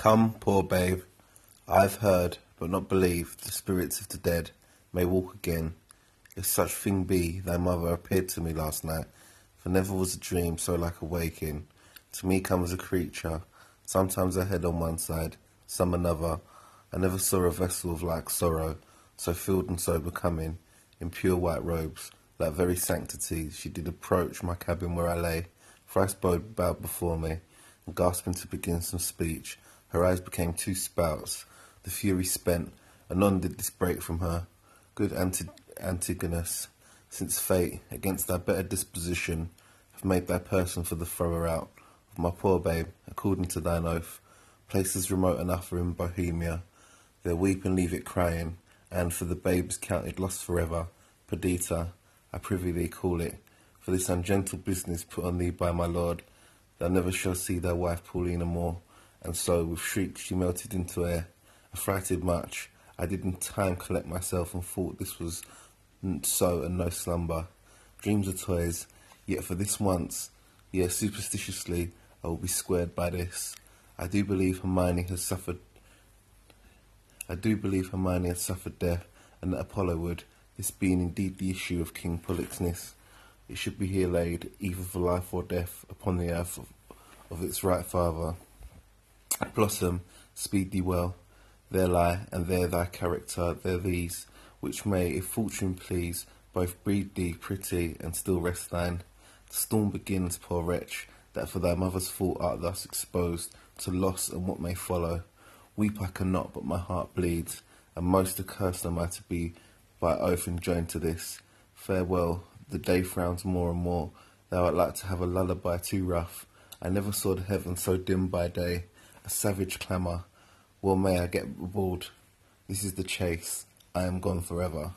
Come, poor babe, I've heard, but not believed, the spirits of the dead may walk again. If such thing be, thy mother appeared to me last night, for never was a dream so like a waking. To me comes a creature, sometimes a head on one side, some another. I never saw a vessel of like sorrow, so filled and so becoming, in pure white robes, that very sanctity, she did approach my cabin where I lay, thrice bowed bowed before me, and gasping to begin some speech, her eyes became two spouts, the fury spent, anon did this break from her. Good Anti- Antigonus, since fate, against thy better disposition, have made thy person for the thrower out of my poor babe, according to thine oath, places remote enough are in Bohemia, there weep and leave it crying, and for the babe's counted lost forever, Perdita, I prithee thee call it, for this ungentle business put on thee by my lord, thou never shalt see thy wife Paulina more, and so with shrieks she melted into air, affrighted much, I did in time collect myself and thought this was so and no slumber. Dreams are toys, yet for this once, yet superstitiously, I will be squared by this. I do believe Hermione has suffered. I do believe Hermione has suffered death, and that Apollo would, this being indeed the issue of King Polixenes, it should be here laid, either for life or death, upon the earth of, of its right father. Blossom, speed thee well. There lie, and there thy character, there these, which may, if fortune please, both breed thee pretty, and still rest thine. The storm begins, poor wretch, that for thy mother's fault art thus exposed to loss and what may follow. Weep I cannot, but my heart bleeds, and most accursed am I to be by oath enjoined to this. Farewell, the day frowns more and more. Thou art like to have a lullaby too rough. I never saw the heaven so dim by day. A savage clamour. Well may I get aboard. This is the chase. I am gone forever.